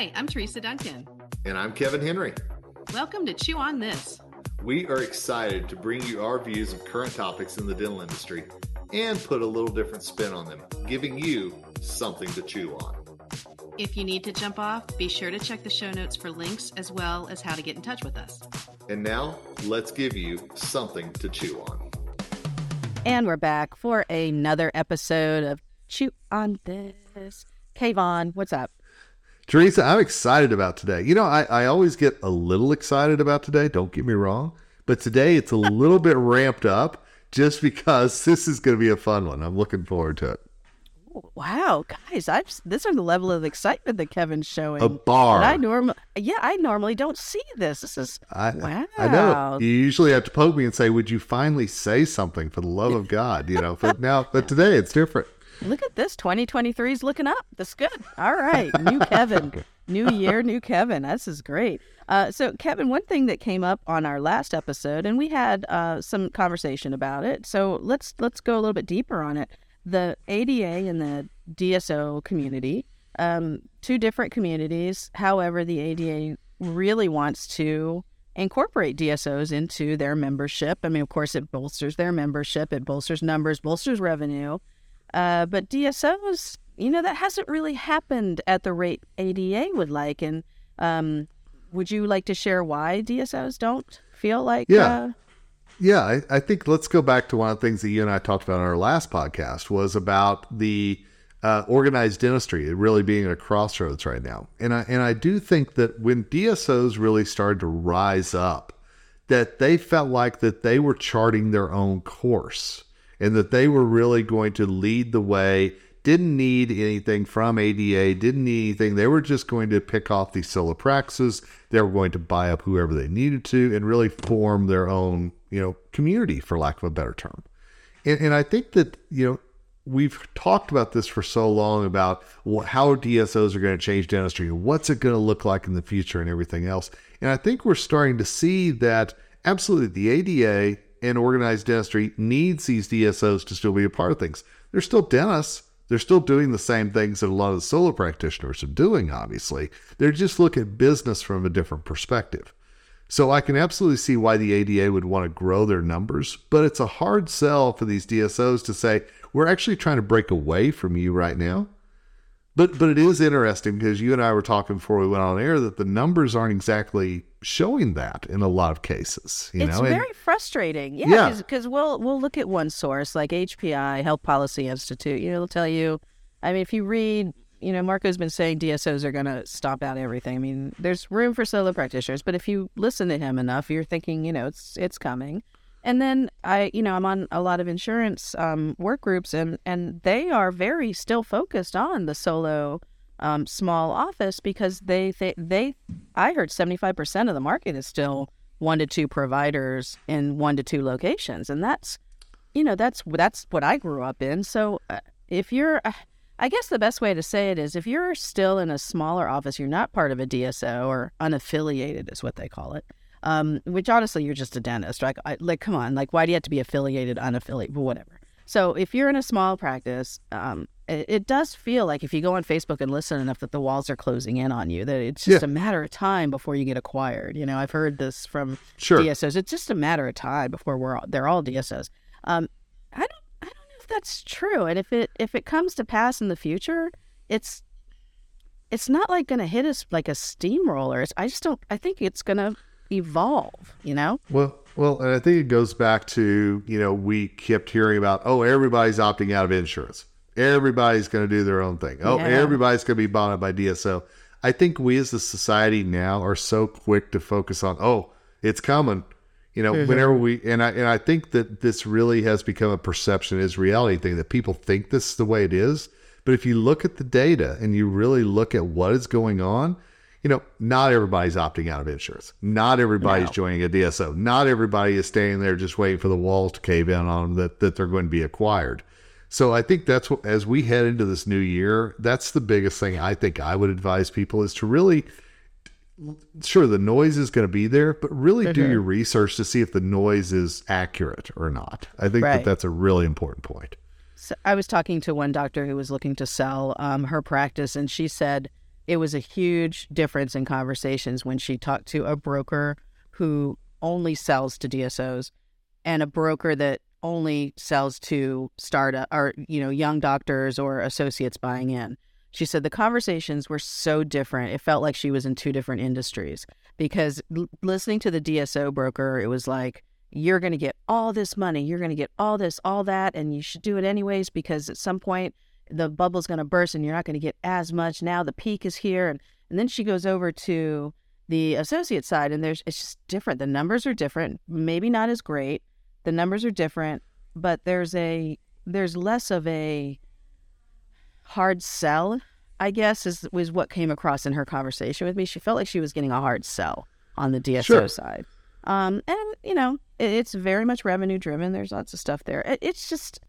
Hi, I'm Teresa Duncan. And I'm Kevin Henry. Welcome to Chew on This. We are excited to bring you our views of current topics in the dental industry and put a little different spin on them, giving you something to chew on. If you need to jump off, be sure to check the show notes for links as well as how to get in touch with us. And now, let's give you something to chew on. And we're back for another episode of Chew on This. Kevin, what's up? Teresa, I'm excited about today. You know, I, I always get a little excited about today, don't get me wrong. But today it's a little bit ramped up just because this is going to be a fun one. I'm looking forward to it. Wow, guys, I've this is the level of excitement that Kevin's showing. A bar. I normally, yeah, I normally don't see this. This is I, wow. I know. You usually have to poke me and say, "Would you finally say something for the love of God?" You know. But now, but today it's different. Look at this. 2023 is looking up. That's good. All right. New Kevin. new year, new Kevin. This is great. Uh, so, Kevin, one thing that came up on our last episode, and we had uh, some conversation about it. So let's let's go a little bit deeper on it. The ADA and the DSO community, um, two different communities. However, the ADA really wants to incorporate DSOs into their membership. I mean, of course, it bolsters their membership, it bolsters numbers, bolsters revenue. Uh, but DSOs, you know, that hasn't really happened at the rate ADA would like. And um, would you like to share why DSOs don't feel like? Yeah. Uh, yeah, I, I, think let's go back to one of the things that you and I talked about on our last podcast was about the uh, organized dentistry really being at a crossroads right now. And I and I do think that when DSOs really started to rise up, that they felt like that they were charting their own course and that they were really going to lead the way. Didn't need anything from ADA, didn't need anything. They were just going to pick off these solo practices. They were going to buy up whoever they needed to and really form their own, you know, community, for lack of a better term. And, and I think that, you know, we've talked about this for so long about how DSOs are going to change dentistry what's it going to look like in the future and everything else. And I think we're starting to see that absolutely the ADA and organized dentistry needs these DSOs to still be a part of things. They're still dentists. They're still doing the same things that a lot of solo practitioners are doing, obviously. They're just looking at business from a different perspective. So I can absolutely see why the ADA would want to grow their numbers, but it's a hard sell for these DSOs to say, we're actually trying to break away from you right now but but it is interesting because you and I were talking before we went on air that the numbers aren't exactly showing that in a lot of cases. You know, it's know? very and, frustrating. Yeah, because yeah. we'll we'll look at one source like HPI Health Policy Institute. You know, they'll tell you. I mean, if you read, you know, Marco's been saying DSOs are going to stomp out everything. I mean, there's room for solo practitioners, but if you listen to him enough, you're thinking, you know, it's it's coming. And then I, you know, I'm on a lot of insurance um, work groups, and and they are very still focused on the solo um, small office because they they, they I heard 75 percent of the market is still one to two providers in one to two locations, and that's you know that's that's what I grew up in. So uh, if you're uh, I guess the best way to say it is if you're still in a smaller office, you're not part of a DSO or unaffiliated, is what they call it um, which honestly, you're just a dentist. Like, I, like, come on, like, why do you have to be affiliated, unaffiliated, whatever? So if you're in a small practice, um, it, it, does feel like if you go on Facebook and listen enough, that the walls are closing in on you. That it's just yeah. a matter of time before you get acquired. You know, I've heard this from sure. DSOs. It's just a matter of time before we're all, they're all DSOs. Um, I don't I don't know if that's true. And if it if it comes to pass in the future, it's it's not like going to hit us like a steamroller. It's, I just don't. I think it's going to evolve, you know? Well, well, and I think it goes back to, you know, we kept hearing about, oh, everybody's opting out of insurance. Everybody's going to do their own thing. Oh, yeah. everybody's going to be bought up by DSO. I think we as a society now are so quick to focus on, oh, it's coming. You know, mm-hmm. whenever we and I and I think that this really has become a perception is reality thing that people think this is the way it is. But if you look at the data and you really look at what is going on, you know, not everybody's opting out of insurance. Not everybody's no. joining a DSO. Not everybody is staying there just waiting for the walls to cave in on them that, that they're going to be acquired. So I think that's what, as we head into this new year, that's the biggest thing I think I would advise people is to really, sure, the noise is going to be there, but really mm-hmm. do your research to see if the noise is accurate or not. I think right. that that's a really important point. So I was talking to one doctor who was looking to sell um, her practice, and she said, it was a huge difference in conversations when she talked to a broker who only sells to DSOs and a broker that only sells to startup or you know young doctors or associates buying in. She said the conversations were so different. It felt like she was in two different industries because l- listening to the DSO broker, it was like you're going to get all this money, you're going to get all this, all that, and you should do it anyways because at some point the bubble's going to burst and you're not going to get as much. Now the peak is here, and and then she goes over to the associate side, and there's it's just different. The numbers are different, maybe not as great. The numbers are different, but there's a there's less of a hard sell, I guess, is was what came across in her conversation with me. She felt like she was getting a hard sell on the DSO Sure. side. Um, and you know, it, it's very much revenue driven. There's lots of stuff there. It, it's just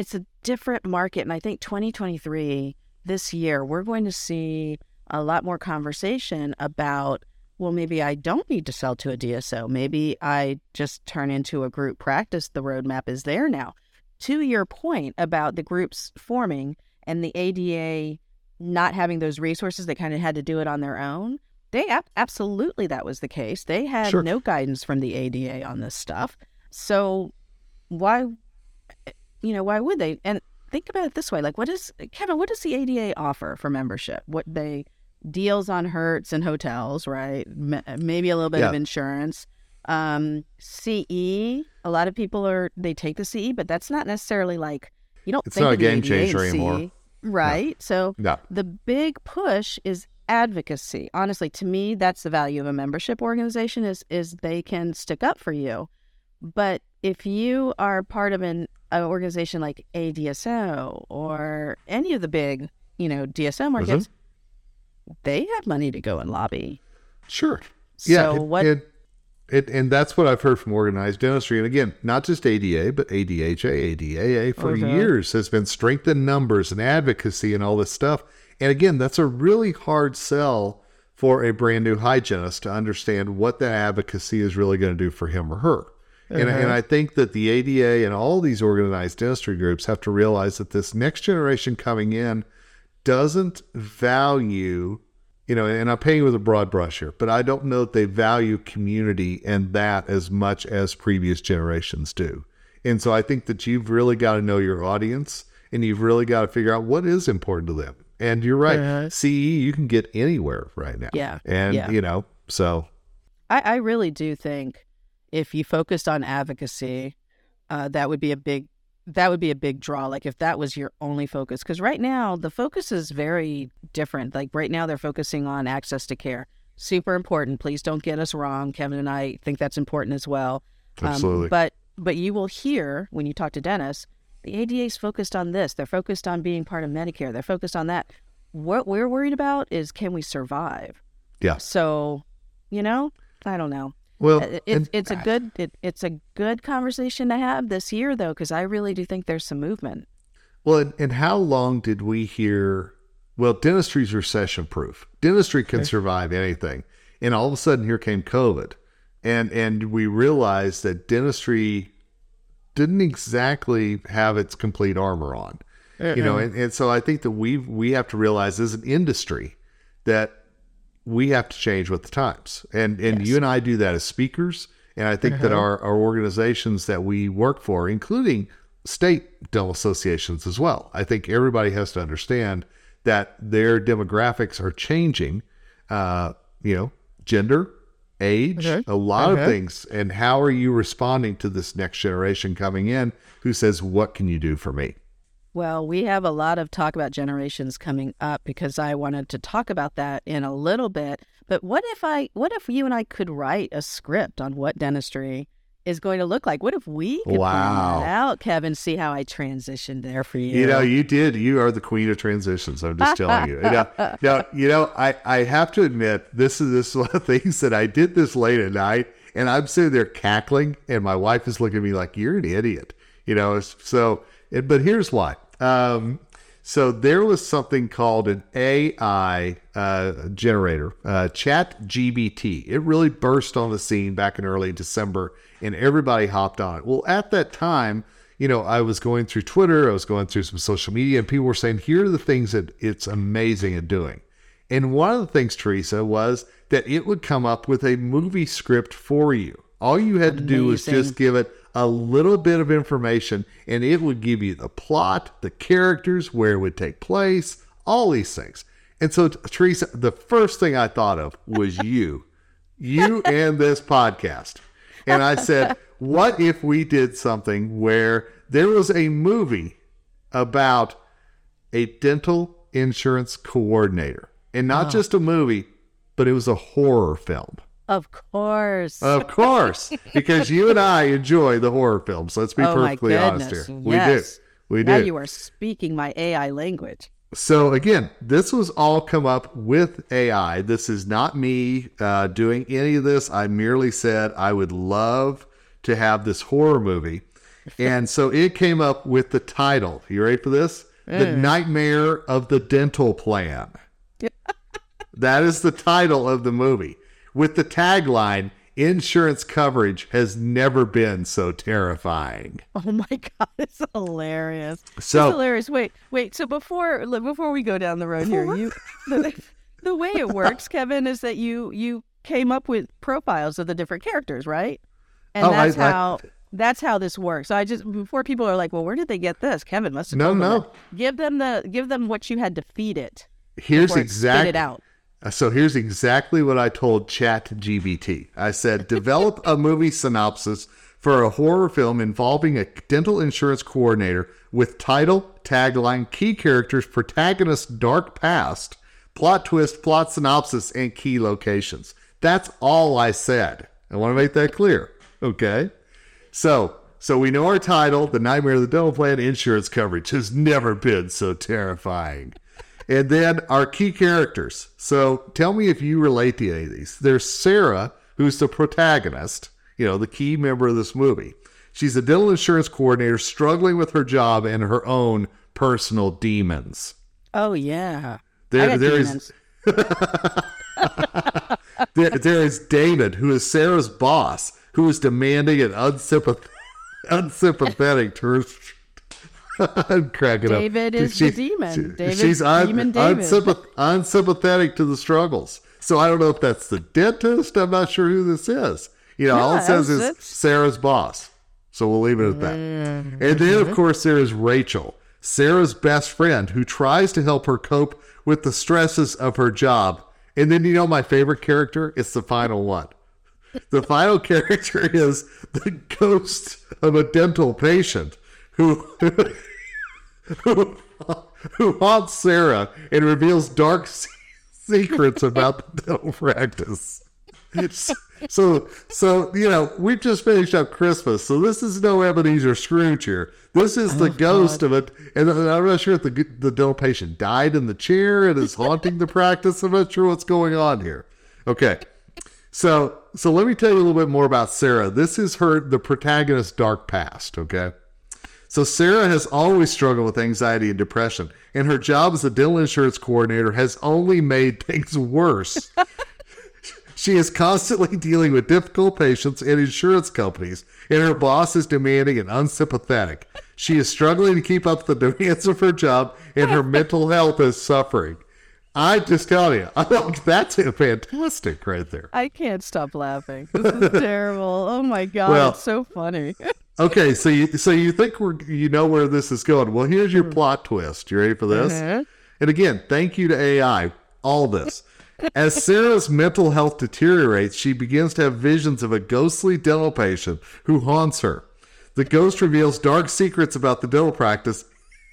it's a different market, and I think 2023 this year we're going to see a lot more conversation about. Well, maybe I don't need to sell to a DSO. Maybe I just turn into a group practice. The roadmap is there now. To your point about the groups forming and the ADA not having those resources, they kind of had to do it on their own. They ab- absolutely that was the case. They had Sure. no guidance from the ADA on this stuff. So why you know, why would they? And think about it this way, like what is Kevin, what does the ADA offer for membership? What they deals on Hertz and hotels, right? M- maybe a little bit of insurance. Um, CE, a lot of people are they take the CE, but that's not necessarily like you don't It's think not a game changer anymore. Right? So No. the big push is advocacy. Honestly, to me, that's the value of a membership organization is is they can stick up for you. But if you are part of an, an organization like ADSO or any of the big, you know, DSO markets, mm-hmm. they have money to go and lobby. Sure. So yeah. it- what? It, it, and that's what I've heard from organized dentistry. And again, not just ADA, but ADHA, ADAA for Okay. years has been strength in numbers and advocacy and all this stuff. And again, that's a really hard sell for a brand new hygienist to understand what that advocacy is really going to do for him or her. And, and I think that the ADA and all these organized dentistry groups have to realize that this next generation coming in doesn't value, you know, and I'm painting with a broad brush here, but I don't know that they value community and that as much as previous generations do. And so I think that you've really got to know your audience and you've really got to figure out what is important to them. And you're right. Uh-huh. CE, you can get anywhere right now. Yeah, And, yeah. you know, so I, I really do think if you focused on advocacy, uh, that would be a big that would be a big draw. Like if that was your only focus, because right now the focus is very different. Like right now they're focusing on access to care, super important. Please don't get us wrong. Kevin and I think that's important as well. Um, Absolutely. but but you will hear when you talk to dentists, the ADA is focused on this. They're focused on being part of Medicare. They're focused on that. What we're worried about is can we survive? yeah. So, you know, I don't know. Well, Uh, It's and- it's a good it, it's a good conversation to have this year though because I really do think there's some movement. Well, and, and how long did we hear? Well, dentistry's recession proof. Dentistry can survive anything, and all of a sudden, here came COVID, and and we realized that dentistry didn't exactly have its complete armor on, you know, and, and so I think that we we have to realize as an industry that we have to change with the times, and and you and I do that as speakers, and I think that our our organizations that we work for, including state dental associations as well. I think everybody has to understand that their demographics are changing. Uh, you know, gender, age, a lot of things. And how are you responding to this next generation coming in who says, "What can you do for me?" Well, we have a lot of talk about generations coming up because I wanted to talk about that in a little bit. But what if I what if you and I could write a script on what dentistry is going to look like? What if we could Wow. plan that out, Kevin? See how I transitioned there for you. You know, you did. You are the queen of transitions. I'm just telling you. You know, now, you know, I, I have to admit, this is this is one of the things that I did this late at night, and I'm sitting there cackling, and my wife is looking at me like, "You're an idiot," you know. So, it, but here's why. Um, so there was something called an AI uh, generator, uh, ChatGPT. It really burst on the scene back in early December, and everybody hopped on it. Well, at that time, you know, I was going through Twitter, I was going through some social media, and people were saying, here are the things that it's amazing at doing. And one of the things, Teresa, was that it would come up with a movie script for you. All you had to do was just give it a little bit of information, and it would give you the plot, the characters, where it would take place, all these things. And so, Teresa, the first thing I thought of was you, you and this podcast. And I said, what if we did something where there was a movie about a dental insurance coordinator? And not oh. just a movie, but it was a horror film. Of course. Of course. because you and I enjoy the horror films. Let's be oh perfectly honest here. We do. We now do. you are speaking my AI language. So again, this was all come up with AI. This is not me uh, doing any of this. I merely said I would love to have this horror movie, and so it came up with the title. You ready for this? Mm. The Nightmare of the Dental Plan. that is the title of the movie, with the tagline insurance coverage has never been so terrifying. Oh my god, it's hilarious. So it's hilarious. Wait, wait. So before before we go down the road here, you the, the way it works, Kevin, is that you you came up with profiles of the different characters, right? And oh, that's I, how I, that's how this works. So I just before people are like, well, where did they get this? Kevin must have no no. Give them the give them what you had to feed it. Here's exactly it out. So here's exactly what I told Chat ChatGPT. I said, develop a movie synopsis for a horror film involving a dental insurance coordinator with title, tagline, key characters, protagonist, dark past, plot twist, plot synopsis, and key locations. That's all I said. I want to make that clear. Okay. So, so we know our title, The Nightmare of the Dental Plan Insurance Coverage has never been so terrifying. And then our key characters. So tell me if you relate to any of these. There's Sarah, who's the protagonist, you know, the key member of this movie. She's a dental insurance coordinator struggling with her job and her own personal demons. Oh yeah. There there is there, there is David, who is Sarah's boss, who is demanding and unsympath- unsympathetic to her I'm cracking David up. David is she, the demon. She, David, she's un, demon David. Unsympath- unsympathetic to the struggles. So I don't know if that's the dentist. I'm not sure who this is. You know, yeah, all it says is. Sarah's boss. So we'll leave it at that. Mm-hmm. And then, of course, there is Rachel, Sarah's best friend, who tries to help her cope with the stresses of her job. And then, you know, my favorite character? It's the final one. The final character is the ghost of a dental patient who who, who haunts Sarah and reveals dark secrets about the dental practice. It's, so, so you know, we just finished up Christmas, so this is no Ebenezer Scrooge here. This is the oh, ghost God. of it, and I'm not sure if the the dental patient died in the chair and is haunting the practice. I'm not sure what's going on here. Okay, so so let me tell you a little bit more about Sarah. This is her the protagonist's dark past. Okay, so Sarah has always struggled with anxiety and depression, and her job as a dental insurance coordinator has only made things worse. she is constantly dealing with difficult patients and insurance companies, and her boss is demanding and unsympathetic. She is struggling to keep up the demands of her job, and her mental health is suffering. I just tell you, I think that's fantastic right there. I can't stop laughing. This is terrible. Oh my god, well, it's so funny. Okay, so you so you think we're you know where this is going. Well, here's your hmm. plot twist. You ready for this? Uh-huh. And again, thank you to AI. All this. As Sarah's mental health deteriorates, she begins to have visions of a ghostly dental patient who haunts her. The ghost reveals dark secrets about the dental practice,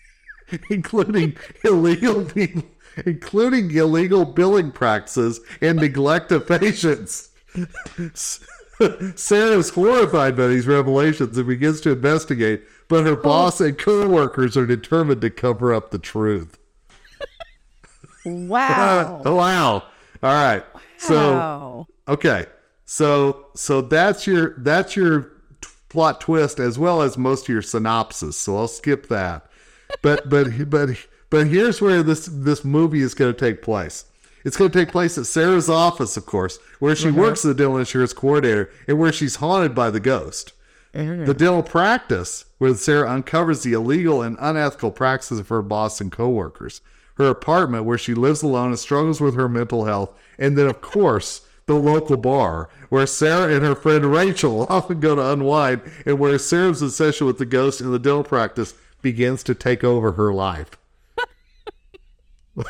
including illegal including illegal billing practices and neglect of patients. Sarah is horrified by these revelations and begins to investigate, but her boss and co-workers are determined to cover up the truth. Wow. wow. All right. So okay. So so that's your that's your plot twist as well as most of your synopsis. So I'll skip that. But but but but here's where this this movie is going to take place. It's going to take place at Sarah's office, of course, where she mm-hmm. works as a dental insurance coordinator and where she's haunted by the ghost. Mm-hmm. The dental practice, where Sarah uncovers the illegal and unethical practices of her boss and coworkers. her apartment where she lives alone and struggles with her mental health, and then, of course, the local bar where Sarah and her friend Rachel often go to unwind, and where Sarah's obsession with the ghost in the dental practice begins to take over her life.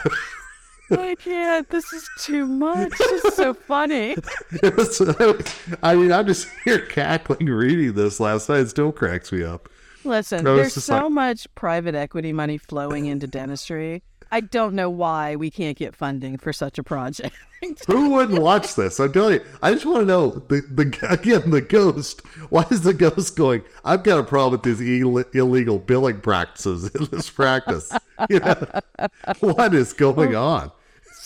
I can't. This is too much. It's so funny. I mean, I'm just here cackling reading this last night. It still cracks me up. Listen, there's so like... much private equity money flowing into dentistry. I don't know why we can't get funding for such a project. Who wouldn't watch this? I'm telling you. I just want to know the, the again the ghost. Why is the ghost going? I've got a problem with these Ill- illegal billing practices in this practice. You know, what is going on?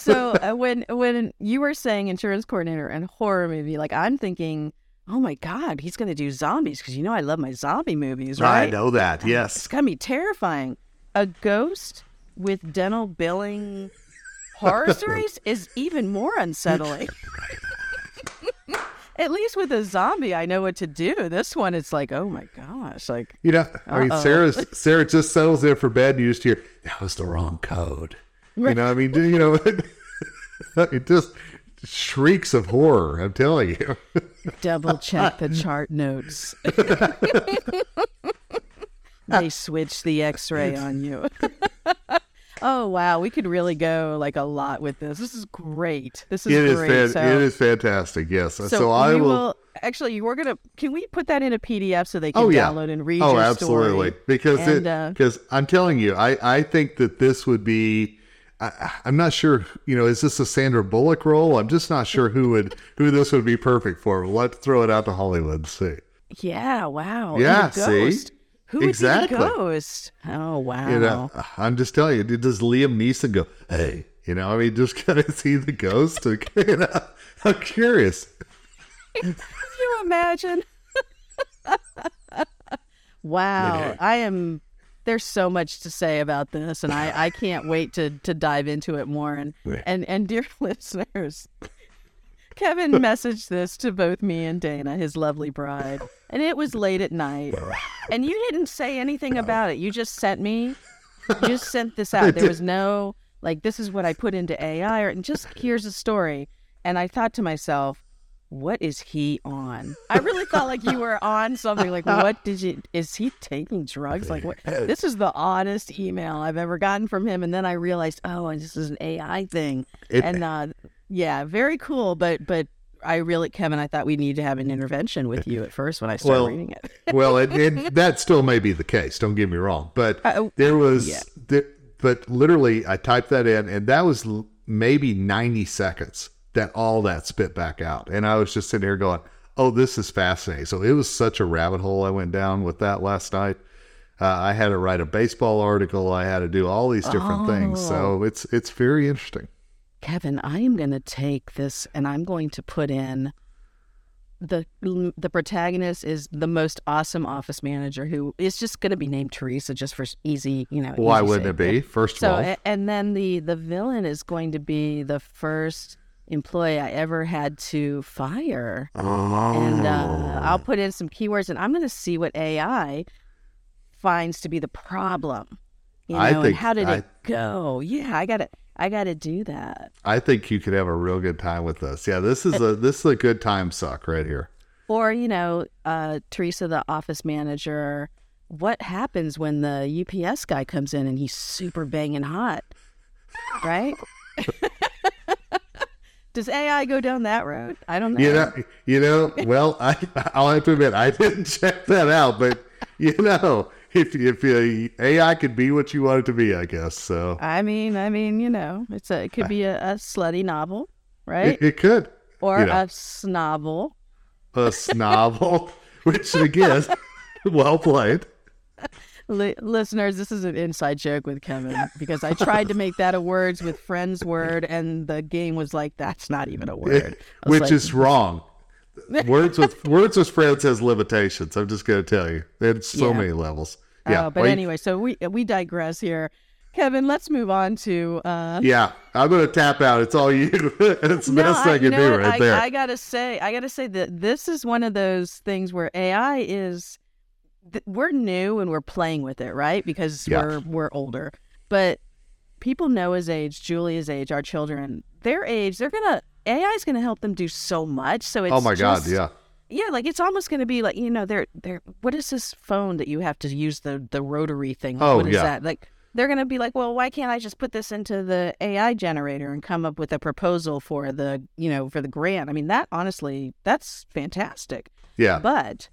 So uh, when when you were saying insurance coordinator and horror movie, like I'm thinking, oh my god, he's going to do zombies because you know I love my zombie movies, right? I know that. Yes, it's going to be terrifying. A ghost with dental billing horror stories is even more unsettling. At least with a zombie, I know what to do. This one, it's like, oh my gosh, like you know. I mean, Sarah Sarah just settles in for bed, and you just hear that was the wrong code. You know, I mean, you know, it just shrieks of horror. I'm telling you. Double check the chart notes. they switch the X-ray on you. oh wow, we could really go like a lot with this. This is great. This is it great. Is fan- so, it is fantastic. Yes. So, so I will... will... Actually, we're gonna. Can we put that in a PDF so they can oh, yeah. download and read? Oh, absolutely. Story? Because it because uh, I'm telling you, I I think that this would be I, am not sure. You know, is this a Sandra Bullock role? I'm just not sure who would who this would be perfect for. Let's throw it out to Hollywood and see. Yeah. Wow. Yeah. See. Who exactly. would be the ghost? Oh wow. You know, I'm just telling you. Does Liam Neeson go? Hey, you know, I mean, just kind of see the ghost. you know, I'm curious. Can you imagine? wow, I am there's so much to say about this, and I, I can't wait to to dive into it more. And and and dear listeners, Kevin messaged this to both me and Dana, his lovely bride, and it was late at night, and you didn't say anything about it. You just sent me, you just sent this out. There was no like, this is what I put into AI, or and just here's a story. And I thought to myself, what is he on? I really thought like you were on something. Like, what did you? Is he taking drugs? Like, what? This is the oddest email I've ever gotten from him. And then I realized, oh, this is an AI thing. It, and uh, yeah, very cool. But but I really, Kevin, I thought we need to have an intervention with you at first when I started well, reading it. well, it, it, that still may be the case. Don't get me wrong, but uh, there was, yeah. there, but literally, I typed that in, and that was maybe ninety seconds that all that spit back out. And I was just sitting there going, oh, this is fascinating. So it was such a rabbit hole I went down with that last night. Uh, I had to write a baseball article. I had to do all these different oh. things. So oh. it's it's very interesting. Kevin, I am going to take this and I'm going to put in the the protagonist is the most awesome office manager who is just going to be named Teresa just for easy, you know. Why wouldn't it be? First so, of all, and then the the villain is going to be the first employee I ever had to fire. Oh. And uh, I'll put in some keywords and I'm going to see what AI finds to be the problem. You know, I think, and how did I, it go? Yeah, I got to I got to do that. I think you could have a real good time with this. Yeah, this is a this is a good time suck right here. Or you know, uh, Teresa, the office manager. What happens when the UPS guy comes in and he's super banging hot, right? Does AI go down that road? I don't know. You know, you know. Well, I I'll have to admit I didn't check that out, but you know, if if uh, AI could be what you want it to be, I guess. So I mean, I mean, you know, it's a it could be a, a slutty novel, right? It, it could, or you know. a snovel. A snovel, which again, well played listeners, this is an inside joke with Kevin because I tried to make that a words with friends word, and the game was like, "That's not even a word," which like, is wrong. words with words with friends has limitations. I'm just going to tell you, there's so yeah. many levels. Yeah, uh, but anyway, so we we digress here. Kevin, let's move on to. Uh... Yeah, I'm going to tap out. It's all you. it's the no, best I, I can do right I, there. I gotta say, I gotta say that this is one of those things where AI is th- we're new and we're playing with it, right? Because yeah. we're we're older. But people Noah's age, Julia's age, our children, their age, they're gonna AI is gonna help them do so much. So oh it's oh my just, god, yeah, yeah, like it's almost gonna be like you know, they're they're what is this phone that you have to use the the rotary thing? Oh, what is yeah. that? Like they're gonna be like, well, why can't I just put this into the AI generator and come up with a proposal for the you know for the grant? I mean, that honestly, that's fantastic. yeah. But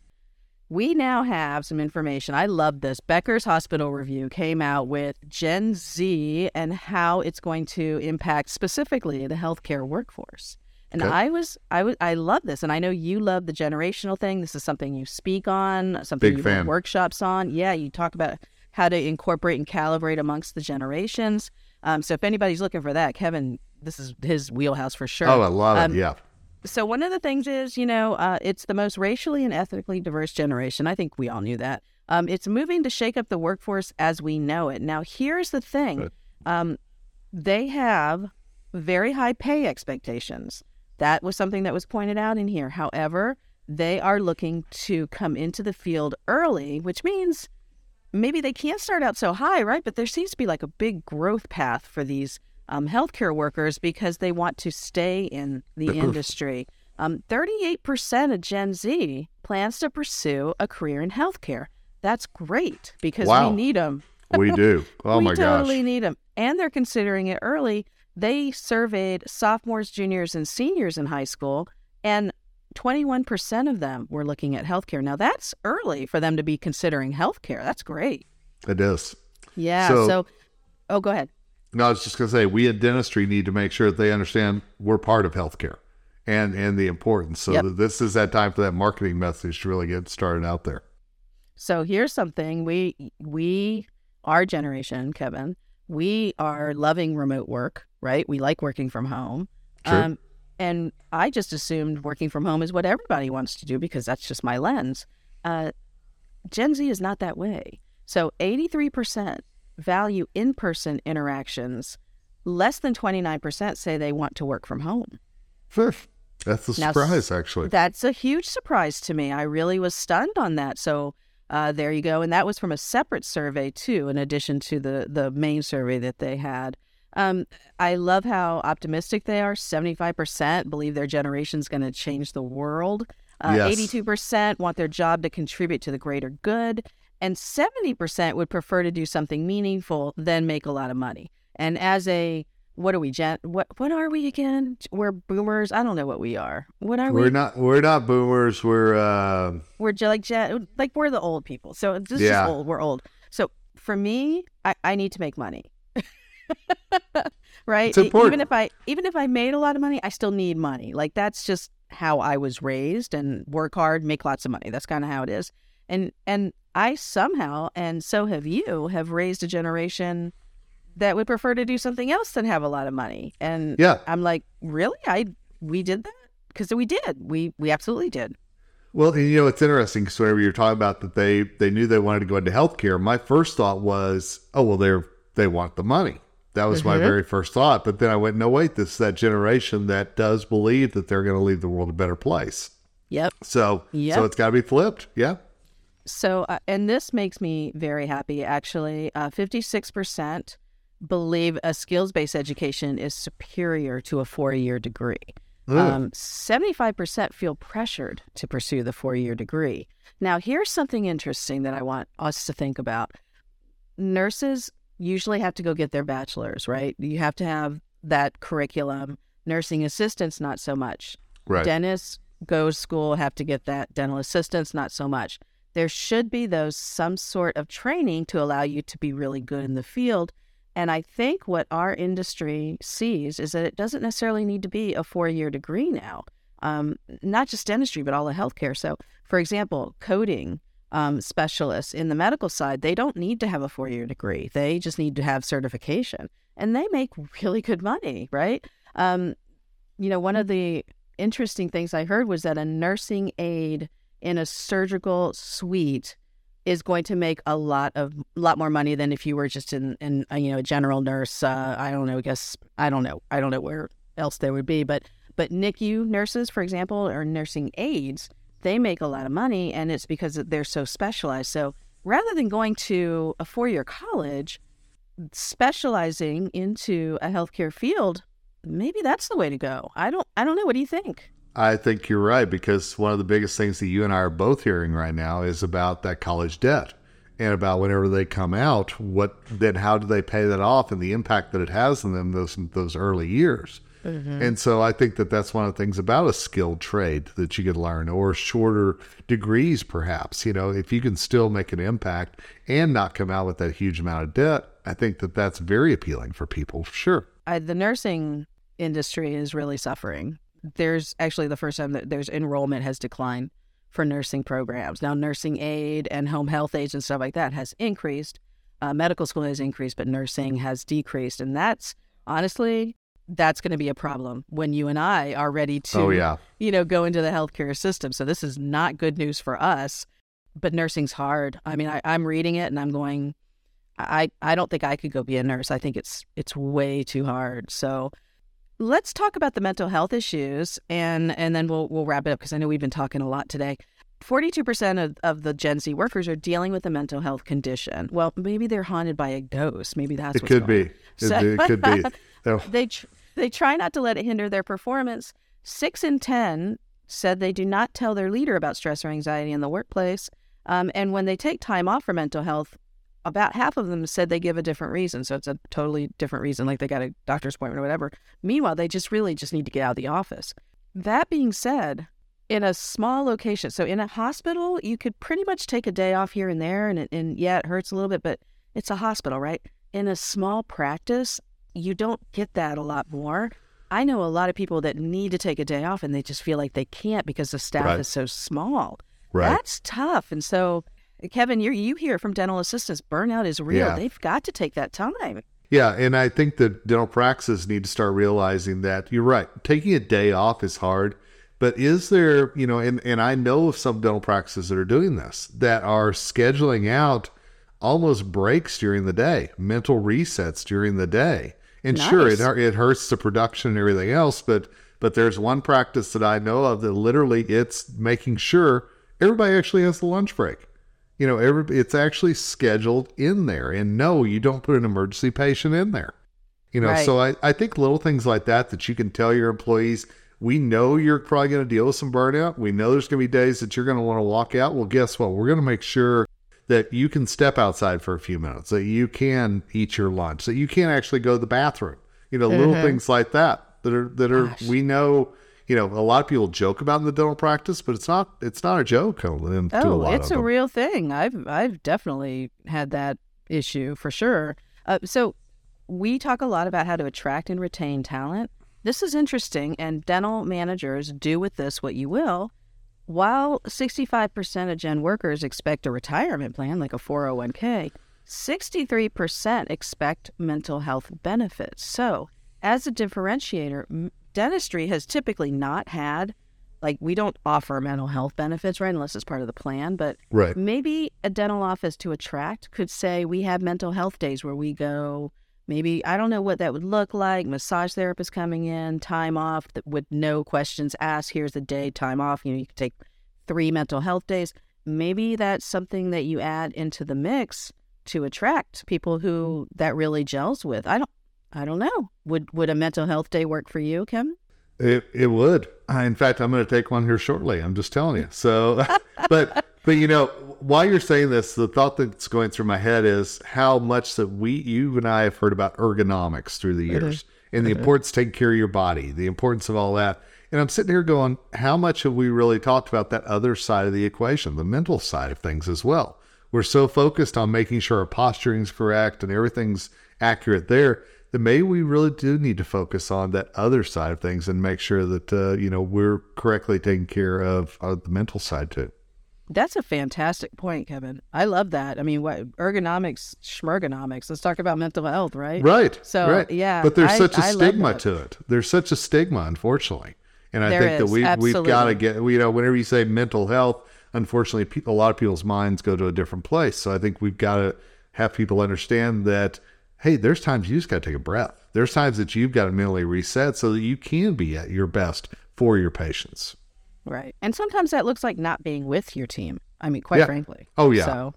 we now have some information. I love this. Becker's Hospital Review came out with Gen Z and how it's going to impact specifically the healthcare workforce. And Okay. I was, I was, I love this, and I know you love the generational thing. This is something you speak on, something Big you fan. workshops on. Yeah, you talk about how to incorporate and calibrate amongst the generations. Um, so if anybody's looking for that, Kevin, this is his wheelhouse for sure. oh, I love Um, it. Yeah, so one of the things is, you know, uh, it's the most racially and ethnically diverse generation. I think we all knew that. Um, it's moving to shake up the workforce as we know it. Now, here's the thing: um, they have very high pay expectations. That was something that was pointed out in here. However, they are looking to come into the field early, which means maybe they can't start out so high, right? But there seems to be like a big growth path for these um, healthcare workers because they want to stay in the industry. Um, 38% of Gen Z plans to pursue a career in healthcare. That's great because Wow. we need them. we do. Oh we my totally gosh. We totally need them. And they're considering it early. They surveyed sophomores, juniors, and seniors in high school, and 21% of them were looking at healthcare. Now, that's early for them to be considering healthcare. That's great. It is. Yeah. So- So, oh, go ahead. No, I was just going to say, we in dentistry need to make sure that they understand we're part of healthcare and and the importance. So Yep. this is that time for that marketing message to really get started out there. So here's something we we our generation, Kevin, we are loving remote work, right? We like working from home. Um, and I just assumed working from home is what everybody wants to do because that's just my lens. Uh, Gen Z is not that way. So 83% value in-person interactions. Less than 29% say they want to work from home. That's a Now, surprise, actually. That's a huge surprise to me. I really was stunned on that. So uh, there you go. And that was from a separate survey too, in addition to the the main survey that they had. Um, I love how optimistic they are. Seventy five percent believe their generation's going to change the world. Uh, Yes. Eighty-two percent want their job to contribute to the greater good, and seventy percent would prefer to do something meaningful than make a lot of money. And as a what are we, Gen? What what are we again? We're boomers. I don't know what we are. What are we? We're not we're not boomers. We're uh, we're like gen- like we're the old people. So this Yeah. is old. We're old. So for me, I, I need to make money. right? It's important. Even if I even if I made a lot of money, I still need money. Like that's just how I was raised and work hard, make lots of money. That's kind of how it is. And and I somehow and so have you have raised a generation that would prefer to do something else than have a lot of money. And yeah. I'm like, really? I we did that because we did. We we absolutely did. Well, you know, it's interesting because whenever you're talking about that they they knew they wanted to go into healthcare, my first thought was, oh well, they're they want the money. That was my Mhm. very first thought. But then I went, no, wait, this is that generation that does believe that they're going to leave the world a better place. Yep. So, Yep. so it's got to be flipped. Yeah. So, uh, and this makes me very happy actually. Uh, 56% believe a skills based education is superior to a four year degree. Um, 75% feel pressured to pursue the four year degree. Now, here's something interesting that I want us to think about. Nurses usually have to go get their bachelor's, right? You have to have that curriculum. Nursing assistants, not so much. right. Dentists go to school, have to get that. Dental assistants, not so much. There should be those some sort of training to allow you to be really good in the field. And I think what our industry sees is that it doesn't necessarily need to be a four year degree now, um, not just dentistry, but all of healthcare. So, for example, coding um, specialists in the medical side, they don't need to have a four year degree. They just need to have certification and they make really good money, right? Um, you know, one of the interesting things I heard was that a nursing aide in a surgical suite is going to make a lot of lot more money than if you were just in, in uh, you know a general nurse. Uh, I don't know. I guess I don't know. I don't know where else there would be, but but NICU nurses, for example, or nursing aides, they make a lot of money, and it's because they're so specialized. So rather than going to a four year college, specializing into a healthcare field, maybe that's the way to go. I don't I don't know. What do you think? I think you're right because one of the biggest things that you and I are both hearing right now is about that college debt and about whenever they come out, what then how do they pay that off and the impact that it has on them those those early years. Mm-hmm. And so I think that that's one of the things about a skilled trade that you can learn or shorter degrees, perhaps. You know, if you can still make an impact and not come out with that huge amount of debt, I think that that's very appealing for people. Sure. I, the nursing industry is really suffering. There's actually the first time that there's enrollment has declined for nursing programs. Now, nursing aid and home health aides and stuff like that has increased. Uh, medical school has increased, but nursing has decreased. And that's honestly that's going to be a problem when you and I are ready to, oh, yeah. you know, go into the healthcare system. So this is not good news for us, but nursing's hard. I mean, I, I'm reading it and I'm going, I, I don't think I could go be a nurse. I think it's it's way too hard. So let's talk about the mental health issues and and then we'll we'll wrap it up because I know we've been talking a lot today. 42% of, of the Gen Z workers are dealing with a mental health condition. Well, maybe they're haunted by a ghost. Maybe that's it could be. So, it, could be. they tr- they try not to let it hinder their performance. Six in 10 said they do not tell their leader about stress or anxiety in the workplace. Um, and when they take time off for mental health, about half of them said they give a different reason. So it's a totally different reason, like they got a doctor's appointment or whatever. Meanwhile, they just really just need to get out of the office. That being said, in a small location, so in a hospital, you could pretty much take a day off here and there, and, and yeah, it hurts a little bit, but it's a hospital, right? In a small practice, you don't get that a lot more. I know a lot of people that need to take a day off and they just feel like they can't because the staff right. is so small. Right. That's tough. And so, Kevin, you you hear from dental assistants, burnout is real. Yeah. They've got to take that time. Yeah, and I think that dental practices need to start realizing that you're right. Taking a day off is hard, but is there, you know, and, and I know of some dental practices that are doing this that are scheduling out almost breaks during the day, mental resets during the day and nice. sure, it it hurts the production and everything else, but but there's one practice that I know of that literally it's making sure everybody actually has the lunch break. You know, every, it's actually scheduled in there. And no, you don't put an emergency patient in there. You know, right. so I, I think little things like that that you can tell your employees, we know you're probably going to deal with some burnout. We know there's going to be days that you're going to want to walk out. Well, guess what? We're going to make sure that you can step outside for a few minutes, that you can eat your lunch, that you can actually go to the bathroom. You know, mm-hmm. little things like that that are that are Gosh. we know. You know, a lot of people joke about in the dental practice, but it's not it's not a joke. oh, a it's a real thing. I've I've definitely had that issue for sure. Uh, so we talk a lot about how to attract and retain talent. This is interesting, and dental managers do with this what you will. While 65% of Gen workers expect a retirement plan like a 401k, 63% expect mental health benefits. So, as a differentiator, dentistry has typically not had like we don't offer mental health benefits right unless it's part of the plan but right. maybe a dental office to attract could say we have mental health days where we go maybe i don't know what that would look like massage therapist coming in time off that with no questions asked here's the day time off you know you can take three mental health days. Maybe that's something that you add into the mix to attract people who mm-hmm. that really gels with. I don't i don't know would would a mental health day work for you kim it, it would in fact i'm going to take one here shortly i'm just telling you so but but you know while you're saying this, the thought that's going through my head is how much that we, you and I, have heard about ergonomics through the mm-hmm. years mm-hmm. and the mm-hmm. importance of taking care of your body, the importance of all that. And I'm sitting here going, how much have we really talked about that other side of the equation, the mental side of things as well? We're so focused on making sure our posturing's correct and everything's accurate there that maybe we really do need to focus on that other side of things and make sure that uh, you know we're correctly taking care of, of the mental side too. That's a fantastic point, Kevin. I love that. I mean, what ergonomics, schmergonomics. Let's talk about mental health, right? Right. So, right. yeah. But there's I, such a I stigma to it. There's such a stigma, unfortunately. And I there think is, that we absolutely. we've got to get. You know, whenever you say mental health, unfortunately, a lot of people's minds go to a different place. So I think we've got to have people understand that. Hey, there's times you just got to take a breath. There's times that you've got to mentally reset so that you can be at your best for your patients. Right. And sometimes that looks like not being with your team. I mean, quite yeah. frankly. Oh, yeah. So,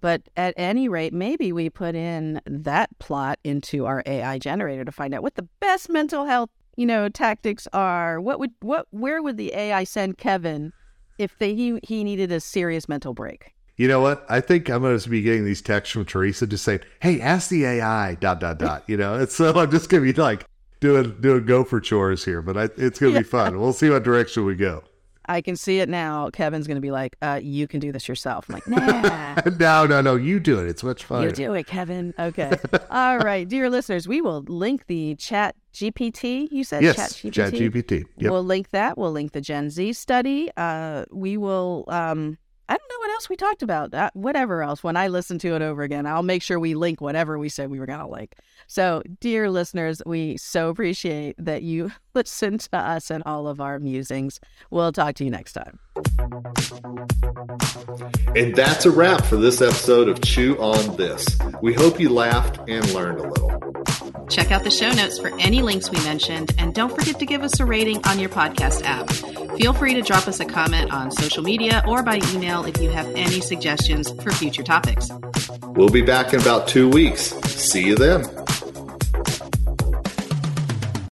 But at any rate, maybe we put in that plot into our AI generator to find out what the best mental health, you know, tactics are. What would what where would the AI send Kevin if they, he he needed a serious mental break? You know what? I think I'm going to be getting these texts from Teresa just saying, "Hey, ask the AI." Dot dot dot. You know, it's so I'm just going to be like doing doing gopher chores here, but I, it's going to yeah. be fun. We'll see what direction we go. I can see it now. Kevin's going to be like, uh, "You can do this yourself." I'm like, "Nah." no, no, no. You do it. It's much fun. You do it, Kevin. Okay. All right, dear listeners, we will link the Chat GPT. You said yes, ChatGPT. Chat GPT. Yep. We'll link that. We'll link the Gen Z study. Uh, we will. Um, I don't know what else we talked about. Uh, whatever else. When I listen to it over again, I'll make sure we link whatever we said we were going to link. So, dear listeners, we so appreciate that you listen to us and all of our musings. We'll talk to you next time. And that's a wrap for this episode of Chew on This. We hope you laughed and learned a little. Check out the show notes for any links we mentioned, and don't forget to give us a rating on your podcast app. Feel free to drop us a comment on social media or by email if you have any suggestions for future topics. We'll be back in about two weeks. See you then.